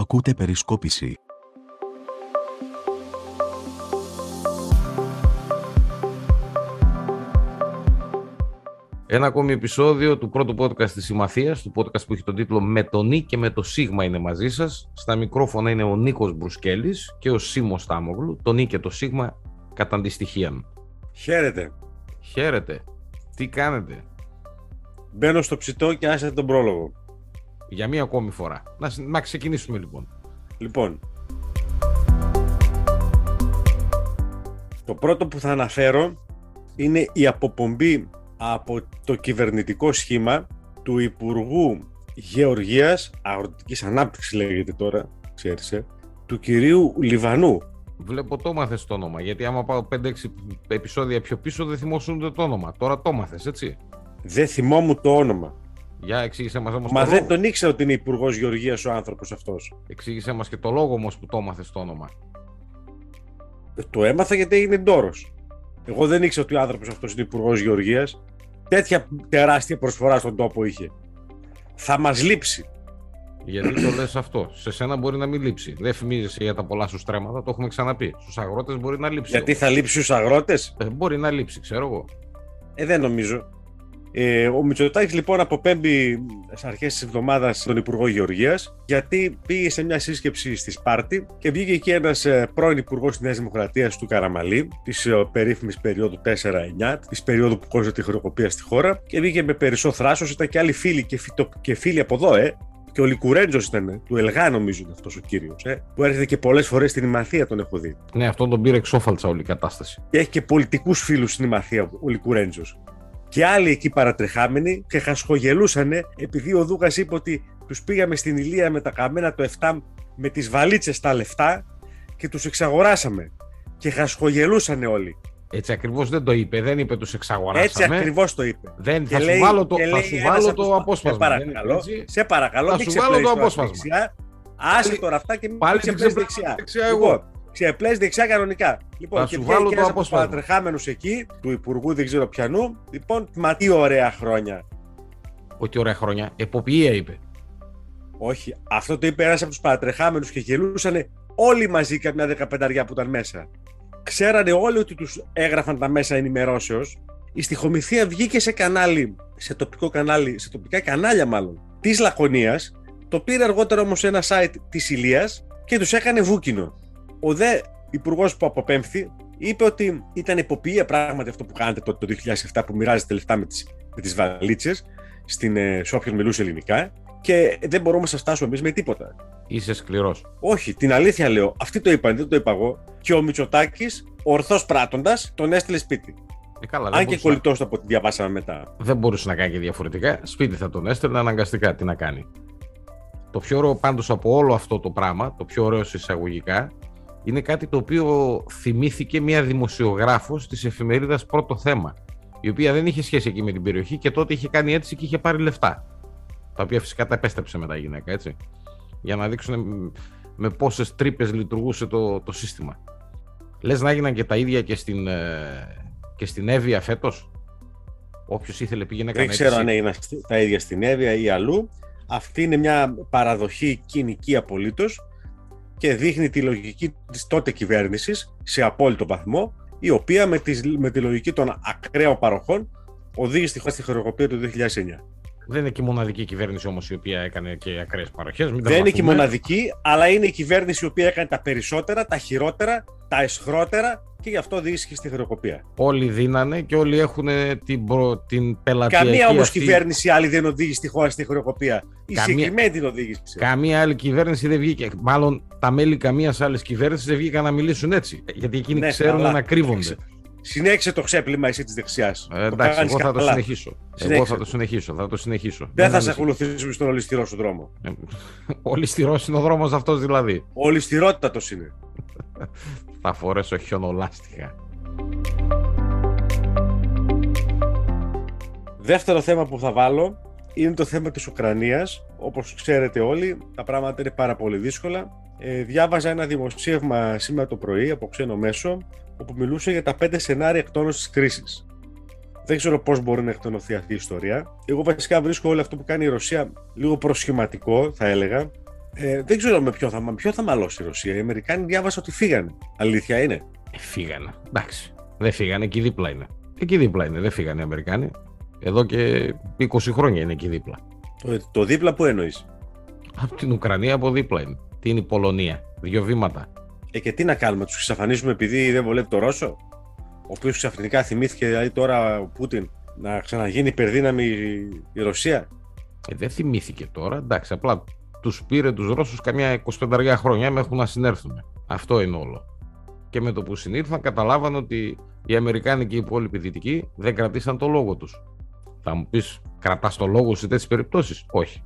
Ακούτε περισκόπηση. Ένα ακόμη επεισόδιο του πρώτου podcast της Συμμαθίας, του podcast που έχει τον τίτλο «Με το Νί και με το Σίγμα είναι μαζί σας». Στα μικρόφωνα είναι ο Νίκος Μπρουσκέλης και ο Σίμος Τάμογλου. Το Νί και το Σίγμα κατά αντιστοιχείαν. Χαίρετε. Χαίρετε. Τι κάνετε; Μπαίνω στο ψητό και άσε τον πρόλογο. Για μία ακόμη φορά. Να, συ- να ξεκινήσουμε λοιπόν. Λοιπόν, το πρώτο που θα αναφέρω είναι η αποπομπή από το κυβερνητικό σχήμα του Υπουργού Γεωργίας, Αγροτικής Ανάπτυξης λέγεται τώρα, ξέρεις, ε, του κυρίου Λιβανού. Βλέπω το μάθες το όνομα, γιατί άμα πάω 5-6 επεισόδια πιο πίσω δεν θυμόσουν ούτε το όνομα. Τώρα το μάθες, έτσι. Δεν θυμόμουν το όνομα. Για εξήγησέ μας όμως Μα το δεν λόγο. τον ήξερα ότι είναι Υπουργός Γεωργίας ο άνθρωπος αυτός. Εξήγησέ μας και το λόγο όμως που το μάθες το όνομα. Το έμαθα γιατί έγινε ντόρος. Εγώ δεν ήξερα ότι ο άνθρωπος αυτός είναι υπουργός Γεωργίας. Τέτοια τεράστια προσφορά στον τόπο είχε. Θα μας λείψει. Γιατί το λες αυτό; Σε σένα μπορεί να μην λείψει. Δεν φημίζεσαι για τα πολλά σου στρέμματα, το έχουμε ξαναπεί. Στους αγρότες μπορεί να λείψει. Γιατί θα λείψει στους αγρότες; Ε, μπορεί να λείψει, ξέρω εγώ. Ε, δεν νομίζω. Ε, ο Μητσοτάκης λοιπόν αποπέμπει στις αρχές της εβδομάδας τον Υπουργό Γεωργίας, γιατί πήγε σε μια σύσκεψη στη Σπάρτη και βγήκε εκεί ένας πρώην Υπουργός της Νέας Δημοκρατίας του Καραμαλή, της περίφημης περίοδου 4-9, της περίοδου που κόζεται τη χρεοκοπία στη χώρα, και βγήκε με περισσό θράσος. Ήταν και άλλοι φίλοι και, φυτο, και φίλοι από εδώ, ε. Και ο Λικουρέντζος ήταν, του Ελγά νομίζω είναι αυτός ο κύριος, ε, που έρχεται και πολλές φορές στην Ημαθία τον έχω δει. Ναι, αυτόν τον πήρε εξόφαλτσα όλη η κατάσταση. Και έχει και πολιτικούς φίλους στην Ημαθία ο Λικουρέντζος. Και άλλοι εκεί παρατρεχάμενοι και χασχογελούσαν επειδή ο Δούκα είπε ότι τους πήγαμε στην Ηλία με τα καμένα το 7 με τις βαλίτσες τα λεφτά και τους εξαγοράσαμε. Και χασχογελούσαν όλοι. Έτσι ακριβώς δεν το είπε, δεν είπε τους εξαγοράσαμε. Έτσι ακριβώς το είπε. Δεν, Και θα λέει- σου βάλω το, και θα λέει σου ένας βάλω από τους- το απόσπασμα. Σε δεν είναι παρακαλώ, έτσι. σε παρακαλώ, Θα μην σου βάλω το ξεπλέεις τώρα απόσπασμα. δεξιά. Άσε Πάλι- τώρα αυτά και μην πάλι ξεπλέεις την δεξιά. δεξιά εγώ. Λοιπόν, ξεπλέεις δεξιά κανονικά. Λοιπόν, Θα και σου βγαίνει βάλω και το ένας από τους απόσπασμα. παρατρεχάμενους εκεί, του Υπουργού δεν ξέρω πιανού. Λοιπόν, μα τι ωραία χρόνια. Όχι ωραία χρόνια. Εποποιία είπε. Όχι, αυτό το είπε ένας από τους παρατρεχάμενους και γελούσαν όλοι μαζί καμιά δεκαπενταριά που ήταν μέσα. Ξέρανε όλοι ότι τους έγραφαν τα μέσα ενημερώσεως. Η στοιχομηθεία βγήκε σε κανάλι, σε τοπικό κανάλι, σε τοπικά κανάλια μάλλον, της Λακωνίας. Το πήρε αργότερα όμως σε ένα site της Ηλίας και τους έκανε βούκινο. Ο δε υπουργός που αποπέμφθη είπε ότι ήταν υποποιία πράγματι αυτό που κάνετε τότε το 2007 που μοιράζετε λεφτά με τις με τις βαλίτσες στην, ε, σε όποιον μιλούσε ελληνικά και δεν μπορούμε να σας φτάσουμε εμείς με τίποτα. Είσαι σκληρός. Όχι, την αλήθεια λέω. Αυτοί το είπαν, δεν το είπα εγώ. Και ο Μητσοτάκης, ορθός πράττοντα, τον έστειλε σπίτι. Ε, καλά, δεν Αν και μπορούσε, κολλητός το από ό,τι διαβάσαμε μετά. δεν μπορούσε να κάνει και διαφορετικά. Σπίτι θα τον έστελνε αναγκαστικά. Τι να κάνει. Το πιο ωραίο πάντως από όλο αυτό το πράγμα, το πιο ωραίο σε εισαγωγικά, είναι κάτι το οποίο θυμήθηκε μια δημοσιογράφος της εφημερίδας Πρώτο Θέμα, η οποία δεν είχε σχέση εκεί με την περιοχή και τότε είχε κάνει έτσι και είχε πάρει λεφτά. Τα οποία φυσικά τα επέστρεψε μετά η γυναίκα, έτσι. Για να δείξουν με πόσες τρύπες λειτουργούσε το, το σύστημα. Λες να έγιναν και τα ίδια και στην, ε, και στην Εύβοια φέτος; Όποιος ήθελε πήγαινε Δεν έκανε ξέρω αίτηση. αν έγιναν στη- τα ίδια στην Εύβοια ή αλλού. Αυτή είναι μια παραδοχή κοινική απολύτως και δείχνει τη λογική της τότε κυβέρνησης σε απόλυτο βαθμό, η οποία με τη, με τη λογική των ακραίων παροχών οδήγησε τη χώρα στη χειροκοπία του 2009. Δεν είναι και η μοναδική κυβέρνηση όμως η οποία έκανε και ακραίες παροχές. Δεν είναι και η μοναδική, αλλά είναι η κυβέρνηση η οποία έκανε τα περισσότερα, τα χειρότερα, τα εσχρότερα και γι' αυτό οδήγησε και στη χρεοκοπία. Όλοι δίνανε και όλοι έχουν την, προ... την πελατειακή Καμία όμως αυτή- κυβέρνηση άλλη δεν οδήγησε τη χώρα στη χρεοκοπία. Η Καμία- συγκεκριμένη την οδήγησε. Καμία άλλη κυβέρνηση δεν βγήκε. Μάλλον τα μέλη καμίας άλλης κυβέρνησης δεν βγήκαν να μιλήσουν έτσι. Γιατί εκείνοι Ναι, ξέρουν καλά. να κρύβονται. Συνέχισε το ξέπλυμα εσύ της δεξιάς. Ε, εντάξει, εγώ θα το συνεχίσω. Εγώ Συνέχισε θα το. το συνεχίσω. Θα το συνεχίσω. Δεν θα Μην σε ανησυχείς. ακολουθήσουμε στον ολιστηρό σου δρόμο. Ε, Όλη στηρό είναι ο δρόμος αυτός δηλαδή. Ολιστηρότατο είναι. Θα φορέσω χιονολάστιχα. Δεύτερο θέμα που θα βάλω είναι το θέμα της Ουκρανίας. Όπως ξέρετε όλοι, τα πράγματα είναι πάρα πολύ δύσκολα. Ε, διάβαζα ένα δημοσίευμα σήμερα το πρωί από ξένο μέσο, όπου μιλούσε για τα πέντε σενάρια εκτόνωσης της κρίσης. Δεν ξέρω πώς μπορεί να εκτονωθεί αυτή η ιστορία. Εγώ βασικά βρίσκω όλο αυτό που κάνει η Ρωσία λίγο προσχηματικό, θα έλεγα. Ε, δεν ξέρω με ποιο θα, με ποιο θα μαλώσει η Ρωσία. Οι Αμερικάνοι διάβασα ότι φύγανε. Αλήθεια είναι. Ε, φύγανε. Εντάξει. Δεν φύγανε, εκεί δίπλα είναι. Εκεί δίπλα είναι, δεν φύγανε οι Αμερικάνοι. Εδώ και 20 χρόνια είναι εκεί δίπλα. Το, το δίπλα που εννοείς; Από την Ουκρανία από δίπλα είναι. Τι είναι η Πολωνία. Δύο βήματα. Ε, και τι να κάνουμε, τους εξαφανίσουμε επειδή δεν βολεύει το Ρώσο, ο οποίος ξαφνικά θυμήθηκε δηλαδή τώρα ο Πούτιν να ξαναγίνει υπερδύναμη η Ρωσία; Ε, δεν θυμήθηκε τώρα, εντάξει, απλά τους πήρε τους Ρώσους καμιά 25 χρόνια μέχρι να συνέρθουν. Αυτό είναι όλο. Και με το που συνήρθαν, καταλάβαν ότι οι Αμερικάνοι και οι υπόλοιποι Δυτικοί δεν κρατήσαν το λόγο τους. Θα μου πεις, κρατάς το λόγο σε τέτοιες περιπτώσεις; Όχι.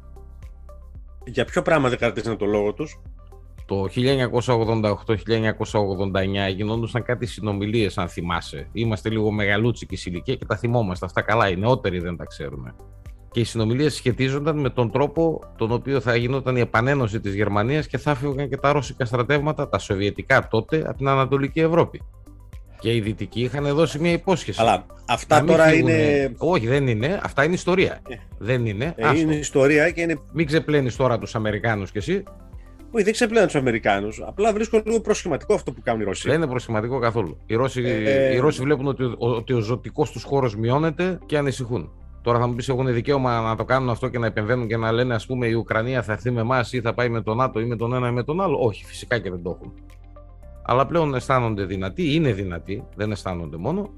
Για ποιο πράγμα δεν κρατήσαν το λόγο τους, το 1988-1989 γινόντουσαν κάτι συνομιλίες, αν θυμάσαι. Είμαστε λίγο μεγαλούτσικοι σε ηλικία και τα θυμόμαστε. Αυτά καλά, οι νεότεροι δεν τα ξέρουμε. Και οι συνομιλίες σχετίζονταν με τον τρόπο τον οποίο θα γινόταν η επανένωση της Γερμανίας και θα φύγουν και τα ρώσικα στρατεύματα, τα σοβιετικά τότε, από την Ανατολική Ευρώπη. Και οι Δυτικοί είχαν δώσει μια υπόσχεση. Αλλά αυτά τώρα είναι. Όχι, δεν είναι. Αυτά είναι ιστορία. Ε. Δεν είναι. Ε, είναι ιστορία και είναι. Μην ξεπλένεις τώρα τους Αμερικάνους κι εσύ. Όχι, δεν ξεπλέναν τους Αμερικάνους. Απλά βρίσκω λίγο προσχηματικό αυτό που κάνουν οι Ρώσοι. Δεν είναι προσχηματικό καθόλου. Οι Ρώσοι, ε, οι Ρώσοι βλέπουν ότι, ότι ο ζωτικός τους χώρος μειώνεται και ανησυχούν. Τώρα θα μου πεις: Έχουν δικαίωμα να το κάνουν αυτό και να επεμβαίνουν και να λένε, ας πούμε, η Ουκρανία θα έρθει με εμάς ή θα πάει με τον ΝΑΤΟ ή με τον ένα ή με τον άλλο. Όχι, φυσικά και δεν το έχουν. Αλλά πλέον αισθάνονται δυνατοί, είναι δυνατοί, δεν αισθάνονται μόνο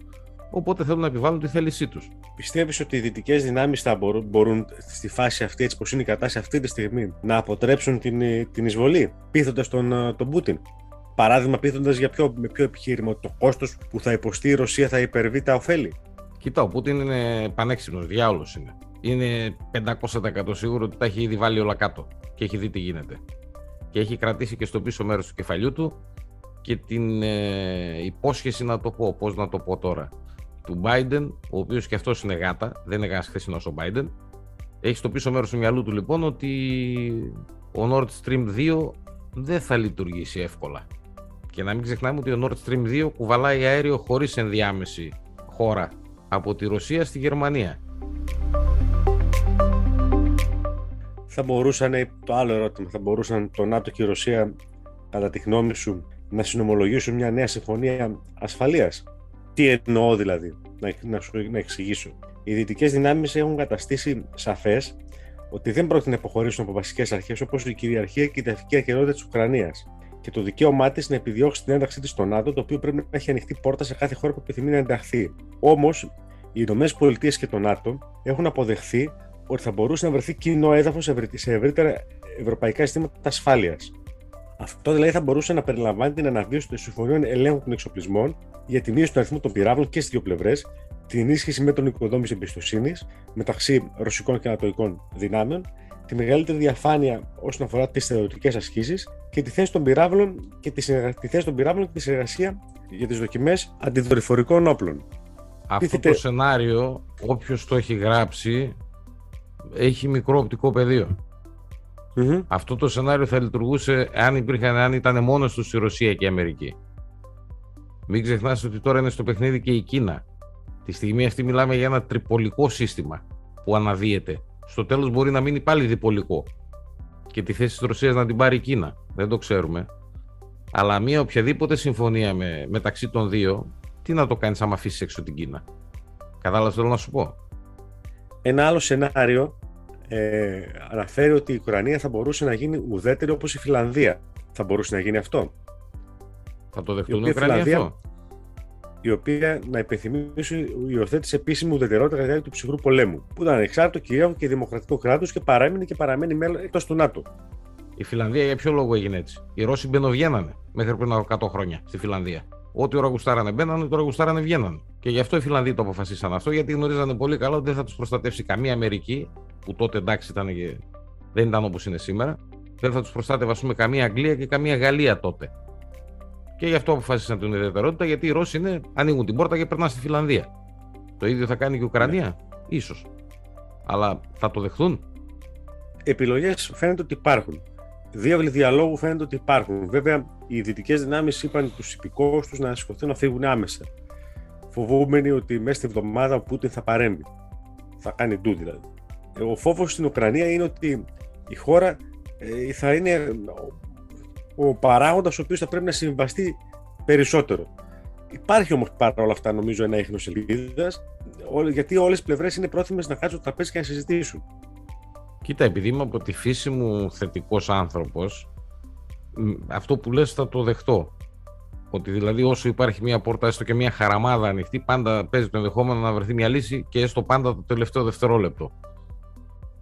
οπότε θέλουν να επιβάλλουν τη θέλησή τους. Πιστεύεις ότι οι δυτικές δυνάμεις θα μπορούν, μπορούν στη φάση αυτή, έτσι πως είναι η κατάσταση αυτή τη στιγμή, να αποτρέψουν την, την εισβολή, πείθοντας τον, τον Πούτιν; Παράδειγμα, πείθοντας για ποιο, με ποιο επιχείρημα ότι το κόστος που θα υποστεί η Ρωσία θα υπερβεί τα ωφέλη; Κοίτα, ο Πούτιν είναι πανέξυπνος, διάολος είναι. Είναι 500% σίγουρο ότι τα έχει ήδη βάλει όλα κάτω και έχει δει τι γίνεται. Και έχει κρατήσει και στο πίσω μέρος του κεφαλιού του και την ε, υπόσχεση να το πω, πώς να το πω τώρα του Biden, ο οποίος και αυτός είναι γάτα, δεν είναι γάτα χθεσινός ο Biden. Έχει στο πίσω μέρος του μυαλού του λοιπόν ότι ο Nord Stream 2 δεν θα λειτουργήσει εύκολα. Και να μην ξεχνάμε ότι ο Nord Stream 2 κουβαλάει αέριο χωρίς ενδιάμεση χώρα από τη Ρωσία στη Γερμανία. Θα μπορούσαν, το άλλο ερώτημα, θα μπορούσαν το ΝΑΤΟ και η Ρωσία, κατά τη γνώμη σου, να συνομολογήσουν μια νέα συμφωνία ασφαλείας; Τι εννοώ δηλαδή, να, να σου να εξηγήσω. Οι δυτικές δυνάμεις έχουν καταστήσει σαφές ότι δεν πρόκειται να υποχωρήσουν από βασικές αρχές όπως η κυριαρχία και η ταυτική ακαιρεότητα της Ουκρανίας και το δικαίωμά της να επιδιώξει την ένταξή της στο ΝΑΤΟ, το οποίο πρέπει να έχει ανοιχτή πόρτα σε κάθε χώρα που επιθυμεί να ενταχθεί. Όμως, οι ΗΠΑ και το ΝΑΤΟ έχουν αποδεχθεί ότι θα μπορούσε να βρεθεί κοινό έδαφος σε ευρύτερα ευρωπαϊκά συστήματα ασφάλειας. Αυτό δηλαδή θα μπορούσε να περιλαμβάνει την αναβίωση των συμφωνίων ελέγχου των εξοπλισμών για τη μείωση του αριθμού των πυράβλων και στις δύο πλευρές, την ενίσχυση με τον οικοδόμησης εμπιστοσύνης μεταξύ ρωσικών και ανατολικών δυνάμεων, τη μεγαλύτερη διαφάνεια όσον αφορά τις θεωρητικέ ασκήσεις και τη θέση των πυράβλων και τη, τη θέση των πυράβλων και τη συνεργασία για τις δοκιμές αντιδορυφορικών όπλων. Αυτό το σενάριο, όποιος το έχει γράψει, έχει μικρό οπτικό πεδίο. Αυτό το σενάριο θα λειτουργούσε αν, υπήρχαν, αν ήταν μόνος τους η Ρωσία και η Αμερική. Μην ξεχνάς ότι τώρα είναι στο παιχνίδι και η Κίνα. Τη στιγμή αυτή μιλάμε για ένα τριπολικό σύστημα που αναδύεται. Στο τέλος μπορεί να μείνει πάλι διπολικό και τη θέση της Ρωσίας να την πάρει η Κίνα. Δεν το ξέρουμε. Αλλά μια οποιαδήποτε συμφωνία με, μεταξύ των δύο, τι να το κάνεις άμα αφήσεις έξω την Κίνα; Κατάλαβες θέλω να σου πω; Ένα άλλο σενάριο ε, αναφέρει ότι η Ουκρανία θα μπορούσε να γίνει ουδέτερη όπως η Φιλανδία. Θα μπορούσε να γίνει αυτό. Θα το δεχτούν οι Ουκρανοί αυτό; Η οποία, να υπενθυμίσω, υιοθέτησε επίσημη ουδετερότητα κατά τη του ψυχρού πολέμου. Που ήταν ανεξάρτητο, κυρίαρχο και δημοκρατικό κράτος και παράμεινε και παραμένει μέλος εκτός του ΝΑΤΟ. Η Φιλανδία για ποιο λόγο έγινε έτσι; Οι Ρώσοι μπαινοβγαίνανε μέχρι πριν από 100 χρόνια στη Φιλανδία. Ό,τι ώρα γουστάρανε μπαίνανε, τώρα γουστάρανε βγαίνανε. Και γι' αυτό οι Φιλανδοί το αποφασίσαν αυτό, γιατί γνωρίζανε πολύ καλά ότι δεν θα τους προστατεύσει καμία Αμερική, που τότε εντάξει ήταν και δεν ήταν όπως είναι σήμερα. Δεν θα τους προστάτευε, ας πούμε, καμία Αγγλία και καμία Γαλλία τότε. Και γι' αυτό αποφάσισαν την ιδιαιτερότητα, γιατί οι Ρώσοι είναι, ανοίγουν την πόρτα και περνάνε στη Φιλανδία. Το ίδιο θα κάνει και η Ουκρανία, ναι. ίσως. Αλλά θα το δεχθούν. Επιλογές φαίνεται ότι υπάρχουν. Διάβλη διαλόγου φαίνεται ότι υπάρχουν. Βέβαια, οι δυτικές δυνάμεις είπαν τους υπηκόους τους να σηκωθούν να φύγουν άμεσα. Φοβούμενοι ότι μέσα στη βδομάδα ο Πούτιν θα παρέμβει. Θα κάνει ντου δηλαδή. Ο φόβος στην Ουκρανία είναι ότι η χώρα ε, θα είναι ο παράγοντας ο οποίος θα πρέπει να συμβαστεί περισσότερο. Υπάρχει όμως παρόλα αυτά νομίζω ένα ίχνος ελπίδας γιατί όλες οι πλευρές είναι πρόθυμες να κάτσουν το τραπέζι και να συζητήσουν. Κοίτα, επειδή είμαι από τη φύση μου θετικός άνθρωπος, αυτό που λες θα το δεχτώ. Ότι δηλαδή όσο υπάρχει μια πόρτα, έστω και μια χαραμάδα ανοιχτή, πάντα παίζει το ενδεχόμενο να βρεθεί μια λύση και έστω πάντα το τελευταίο δευτερόλεπτο.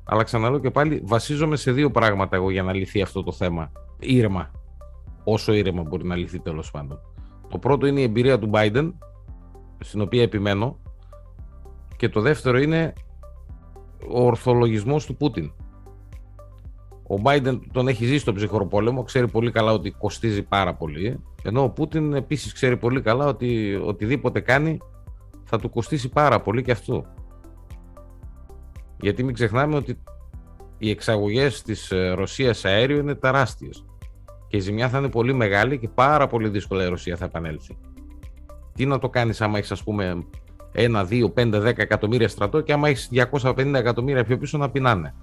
Αλλά ξαναλέω και πάλι, βασίζομαι σε δύο πράγματα εγώ για να λυθεί αυτό το θέμα. Ήρεμα. Όσο ήρεμα μπορεί να λυθεί τέλος πάντων. Το πρώτο είναι η εμπειρία του Biden, στην οποία επιμένω. Και το δεύτερο είναι ο ορθολογισμός του Πούτιν. Ο Biden τον έχει ζήσει στον ψυχροπόλεμο, ξέρει πολύ καλά ότι κοστίζει πάρα πολύ. Ενώ ο Πούτιν επίσης ξέρει πολύ καλά ότι οτιδήποτε κάνει θα του κοστίσει πάρα πολύ και αυτό. Γιατί μην ξεχνάμε ότι οι εξαγωγές της ε, Ρωσίας αέριο είναι τεράστιες και η ζημιά θα είναι πολύ μεγάλη και πάρα πολύ δύσκολα η Ρωσία θα επανέλθει. Τι να το κάνεις άμα έχεις ας πούμε 1, 2, 5, 10 εκατομμύρια στρατό και άμα έχεις 250 εκατομμύρια πιο πίσω να πεινάνε.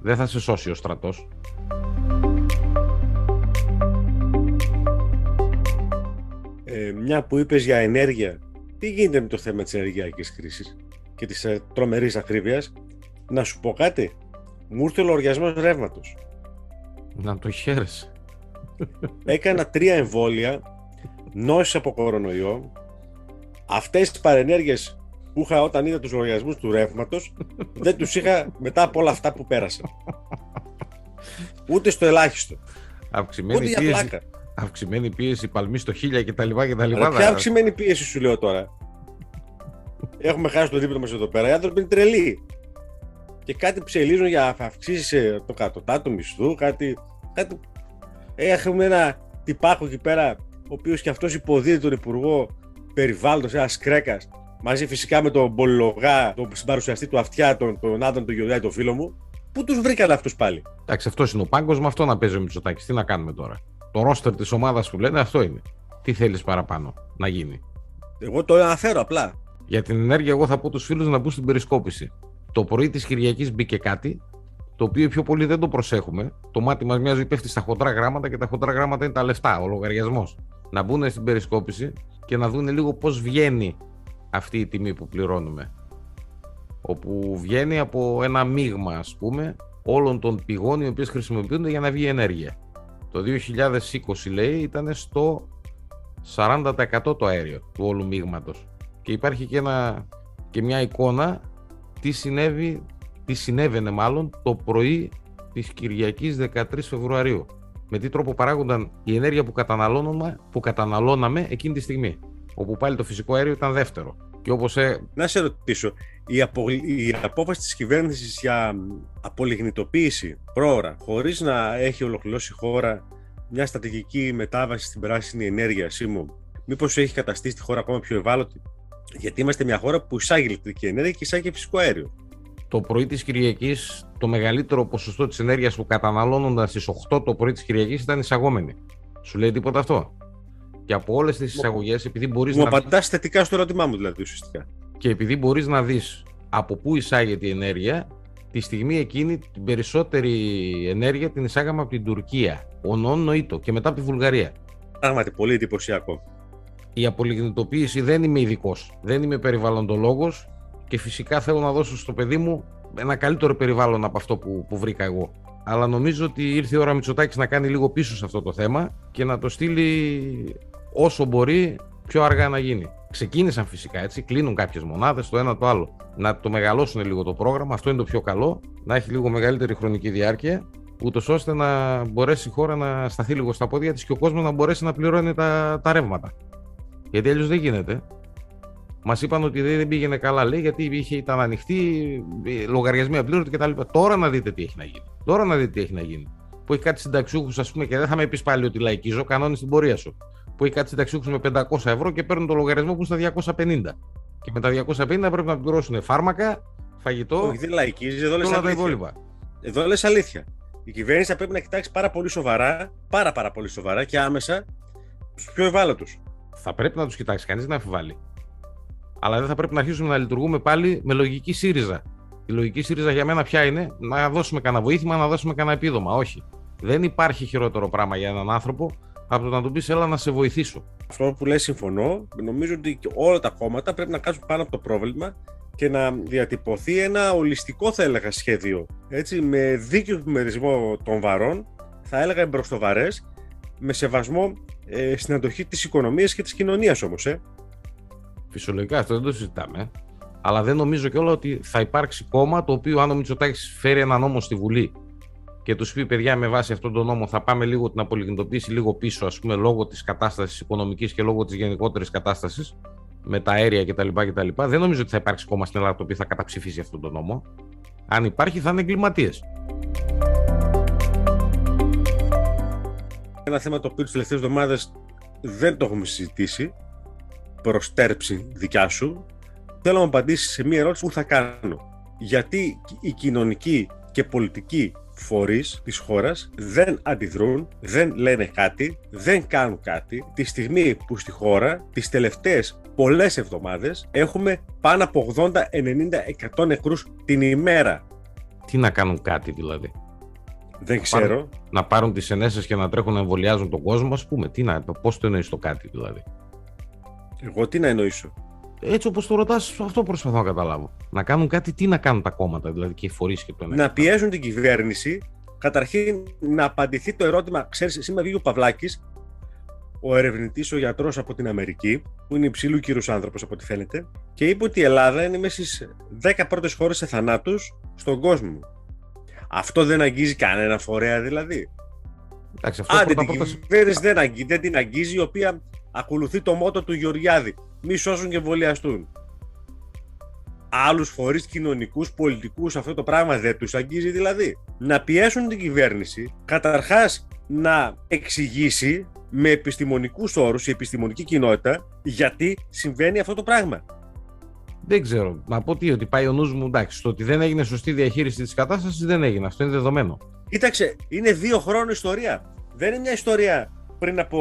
Δεν θα σε σώσει ο στρατός. Ε, μια που είπες για ενέργεια, τι γίνεται με το θέμα της ενεργειακής κρίσης και της ε, τρομερής ακρίβειας, να σου πω κάτι, μου ήρθε ο λογαριασμός ρεύματος. Να το χαίρεσαι. Έκανα τρία εμβόλια, νόσης από κορονοϊό, αυτές τις παρενέργειες που είχα όταν είδα τους λογαριασμούς του ρεύματος, δεν τους είχα μετά από όλα αυτά που πέρασα. Ούτε στο ελάχιστο. Αυξημένη Ούτε πίεση, πλάκα. Αυξημένη πίεση, παλμή στο χίλια κτλ. Αλλά ποια αυξημένη πίεση σου λέω τώρα; Έχουμε χάσει το δίπλωμα μας εδώ πέρα. Οι άνθρωποι είναι τρελοί. Και κάτι ψελίζουν για να αυξήσεις ε, το κατωτάτο μισθού, κάτι, κάτι... Έχουμε ένα τυπάκο εκεί πέρα, ο οποίος και αυτός υποδίδει τον Υπουργό Περιβάλλοντος, ένας κρέκας, μαζί φυσικά με τον Πολυλογά, τον συμπαρουσιαστή του Αυτιά, τον, τον Άδων, τον Γεωργιάδη, τον φίλο μου. Πού τους βρήκαν αυτούς πάλι. Εντάξει, αυτός είναι ο πάγκος, με αυτό να παίζει ο Μητσοτάκης. Τι να κάνουμε τώρα; Το ρόστερ της ομάδας που λένε αυτό είναι. Τι θέλεις παραπάνω να γίνει; Εγώ το αναφέρω απλά. Για την ενέργεια, εγώ θα πω τους φίλους να μπουν στην περισκόπηση. Το πρωί της Κυριακής μπήκε κάτι, το οποίο πιο πολύ δεν το προσέχουμε. Το μάτι μας μοιάζει πέφτει στα χοντρά γράμματα και τα χοντρά γράμματα είναι τα λεφτά, ο λογαριασμός. Να μπουν στην περισκόπηση και να δουν λίγο πώς βγαίνει αυτή η τιμή που πληρώνουμε. Όπου βγαίνει από ένα μείγμα, ας πούμε, όλων των πηγών οι οποίες χρησιμοποιούνται για να βγει ενέργεια. Το 2020 λέει ήταν στο 40% το αέριο του όλου μείγματος. Και υπάρχει και, ένα, και μια εικόνα τι συνέβη, τι συνέβαινε μάλλον το πρωί της Κυριακής 13 Φεβρουαρίου. Με τι τρόπο παράγονταν η ενέργεια που καταναλώναμε, που καταναλώναμε εκείνη τη στιγμή. Όπου πάλι το φυσικό αέριο ήταν δεύτερο. Και όπως, ε... Να σε ρωτήσω, η, απο... η απόφαση της κυβέρνησης για απολιγνητοποίηση πρόωρα, χωρίς να έχει ολοκληρώσει η χώρα μια στρατηγική μετάβαση στην πράσινη ενέργεια, Σίμω, μήπως έχει καταστήσει τη χώρα ακόμα πιο ευάλωτη; Γιατί είμαστε μια χώρα που εισάγει ηλεκτρική ενέργεια και εισάγει φυσικό αέριο. Το πρωί της Κυριακής, το μεγαλύτερο ποσοστό της ενέργειας που καταναλώνονταν στις 8 το πρωί της Κυριακής ήταν εισαγόμενη. Σου λέει τίποτα αυτό; Και από όλες τις εισαγωγές, επειδή μπορείς να. Μου απαντάς θετικά στο ερώτημά μου, δηλαδή ουσιαστικά. Και επειδή μπορείς να δεις από πού εισάγεται η ενέργεια, τη στιγμή εκείνη την περισσότερη ενέργεια την εισάγαμε από την Τουρκία. Ονόν νοήτο και μετά από τη Βουλγαρία. Πράγματι, πολύ εντυπωσιακό. Η απολιγνητοποίηση δεν είμαι ειδικός. Δεν είμαι περιβαλλοντολόγος και φυσικά θέλω να δώσω στο παιδί μου ένα καλύτερο περιβάλλον από αυτό που, που βρήκα εγώ αλλά νομίζω ότι ήρθε η ώρα Μητσοτάκης να κάνει λίγο πίσω σε αυτό το θέμα και να το στείλει όσο μπορεί πιο αργά να γίνει. Ξεκίνησαν φυσικά έτσι, κλείνουν κάποιες μονάδες, το ένα το άλλο. Να το μεγαλώσουν λίγο το πρόγραμμα, αυτό είναι το πιο καλό, να έχει λίγο μεγαλύτερη χρονική διάρκεια, ούτως ώστε να μπορέσει η χώρα να σταθεί λίγο στα πόδια της και ο κόσμος να μπορέσει να πληρώνει τα, τα ρεύματα. Γιατί αλλιώς δεν γίνεται. Μας είπαν ότι δεν πήγαινε καλά, λέει, γιατί είχε, ήταν ανοιχτή, λογαριασμοί απλήρωτοι κτλ. Τώρα να δείτε τι έχει να γίνει. Τώρα να δείτε τι έχει να γίνει. Που έχει κάτι συνταξιούχους, ας πούμε, και δεν θα με πεις πάλι ότι λαϊκίζω, κανόνες στην πορεία σου. Που έχει κάτι συνταξιούχους με 500 ευρώ και παίρνουν το λογαριασμό που είναι στα 250. Και με τα 250 πρέπει να πληρώσουν φάρμακα, φαγητό. Όχι, δεν λαϊκίζεις, εδώ λες αλήθεια. Εδώ λες αλήθεια. Η κυβέρνηση θα πρέπει να κοιτάξει πάρα πολύ σοβαρά, πάρα, πάρα πολύ σοβαρά και άμεσα τους πιο ευάλωτους. Θα πρέπει να τους κοιτάξει, κανείς να αμφιβάλλει αλλά δεν θα πρέπει να αρχίσουμε να λειτουργούμε πάλι με λογική ΣΥΡΙΖΑ. Η λογική ΣΥΡΙΖΑ για μένα ποια είναι, να δώσουμε κανένα βοήθημα, να δώσουμε κανένα επίδομα. Όχι. Δεν υπάρχει χειρότερο πράγμα για έναν άνθρωπο από το να του πεις έλα να σε βοηθήσω. Αυτό που λέει συμφωνώ. Νομίζω ότι όλα τα κόμματα πρέπει να κάτσουν πάνω από το πρόβλημα και να διατυπωθεί ένα ολιστικό θα έλεγα σχέδιο έτσι, με δίκαιο επιμερισμό των βαρών θα έλεγα εμπροστοβαρές με σεβασμό ε, στην αντοχή της οικονομίας και της κοινωνίας όμως ε. Φυσιολογικά αυτό δεν το συζητάμε αλλά δεν νομίζω κιόλας ότι θα υπάρξει κόμμα το οποίο αν ο Μητσοτάκης φέρει ένα νόμο στη Βουλή και τους πει παιδιά με βάση αυτόν τον νόμο θα πάμε λίγο την απολιγνητοποίηση λίγο πίσω ας πούμε λόγω της κατάστασης οικονομικής και λόγω της γενικότερης κατάστασης με τα αέρια κτλ. κτλ. Δεν νομίζω ότι θα υπάρξει κόμμα στην Ελλάδα το οποίο θα καταψηφίσει αυτόν τον νόμο. Αν υπάρχει, θα είναι εγκληματίες. Ένα θέμα το οποίο τις τελευταίες εβδομάδες δεν το έχουμε συζητήσει. Προστέρψη δικιά σου. Θέλω να μου απαντήσεις σε μία ερώτηση που θα κάνω. Γιατί η κοινωνική και πολιτική φορείς της χώρας δεν αντιδρούν, δεν λένε κάτι, δεν κάνουν κάτι τη στιγμή που στη χώρα τις τελευταίες πολλές εβδομάδες έχουμε πάνω από 80, 90, 100 νεκρούς την ημέρα. Τι να κάνουν κάτι δηλαδή; Δεν ξέρω. Πάρουν, να πάρουν τις ενέσεις και να τρέχουν να εμβολιάζουν τον κόσμο, ας πούμε. Τι να, πώς το εννοείς το κάτι δηλαδή; Εγώ τι να εννοήσω. Έτσι όπως το ρωτάς, αυτό προσπαθώ να καταλάβω. Να κάνουν κάτι, τι να κάνουν τα κόμματα, δηλαδή και οι φορείς και το ένα. Να πιέζουν την κυβέρνηση, καταρχήν να απαντηθεί το ερώτημα. Ξέρεις, σήμερα βγήκε ο Παυλάκης, ο ερευνητής, ο γιατρός από την Αμερική, που είναι υψηλού κύρους άνθρωπος από ό,τι φαίνεται, και είπε ότι η Ελλάδα είναι μέσα στις 10 πρώτες χώρες σε θανάτους στον κόσμο. Αυτό δεν αγγίζει κανένα φορέα δηλαδή. Εντάξει, αυτό Άντε, την κυβέρνηση δεν, δεν την αγγίζει, η οποία ακολουθεί το μότο του Γεωργιάδη μη σώσουν και εμβολιαστούν. Άλλους φορείς κοινωνικούς, πολιτικούς αυτό το πράγμα δεν τους αγγίζει δηλαδή. Να πιέσουν την κυβέρνηση καταρχάς να εξηγήσει με επιστημονικούς όρους η επιστημονική κοινότητα γιατί συμβαίνει αυτό το πράγμα. Δεν ξέρω. Να πω τι, ότι πάει ο νους μου εντάξει. Το ότι δεν έγινε σωστή διαχείριση της κατάστασης δεν έγινε. Αυτό είναι δεδομένο. Κοίταξε, είναι δύο χρόνια ιστορία. Δεν είναι μια ιστορία πριν από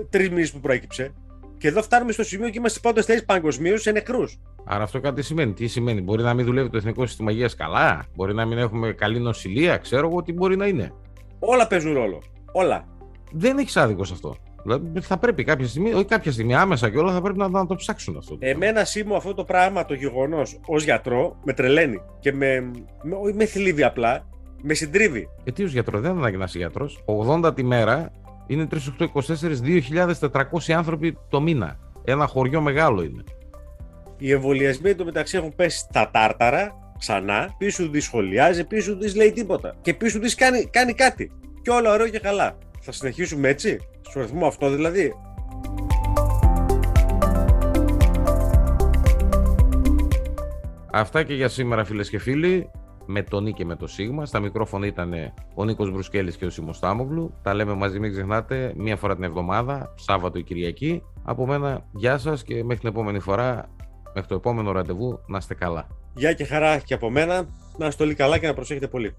ε, τρεις μήνες που προέκυψε. Και εδώ φτάνουμε στο σημείο και είμαστε πρώτε θέσει παγκοσμίως σε νεκρούς. Άρα αυτό κάτι σημαίνει. Τι σημαίνει, Μπορεί να μην δουλεύει το Εθνικό Σύστημα Υγείας καλά, Μπορεί να μην έχουμε καλή νοσηλεία, ξέρω εγώ τι μπορεί να είναι. Όλα παίζουν ρόλο. Όλα. Δεν έχεις άδικο σε αυτό. Δηλαδή θα πρέπει κάποια στιγμή, όχι κάποια στιγμή, άμεσα και όλα θα πρέπει να, να το ψάξουν αυτό. Εμένα Σίμω αυτό το πράγμα, το γεγονός ως γιατρό, με τρελαίνει και με, με, με θλίβει απλά, με συντρίβει. Ε, τι ως γιατρός, δεν ανάγκη να είσαι γιατρός. 80 τη μέρα είναι 3-8-24, 2.400 άνθρωποι το μήνα. Ένα χωριό μεγάλο είναι. Οι εμβολιασμοί το μεταξύ έχουν πέσει στα τάρταρα ξανά. Πίσω του σχολιάζει, πίσω του λέει τίποτα. Και πίσω του κάνει, κάνει κάτι. Και όλα ωραίο και καλά. Θα συνεχίσουμε έτσι, στο ρυθμό αυτό δηλαδή; Αυτά και για σήμερα φίλες και φίλοι με τον Νί και με το Σίγμα. Στα μικρόφωνα ήταν ο Νίκος Μπρουσκέλης και ο Σίμος Τάμογλου. Τα λέμε μαζί, μην ξεχνάτε, μία φορά την εβδομάδα, Σάββατο ή Κυριακή. Από μένα, γεια σας και μέχρι την επόμενη φορά, μέχρι το επόμενο ραντεβού, να είστε καλά. Γεια και χαρά και από μένα, να είστε όλοι καλά και να προσέχετε πολύ.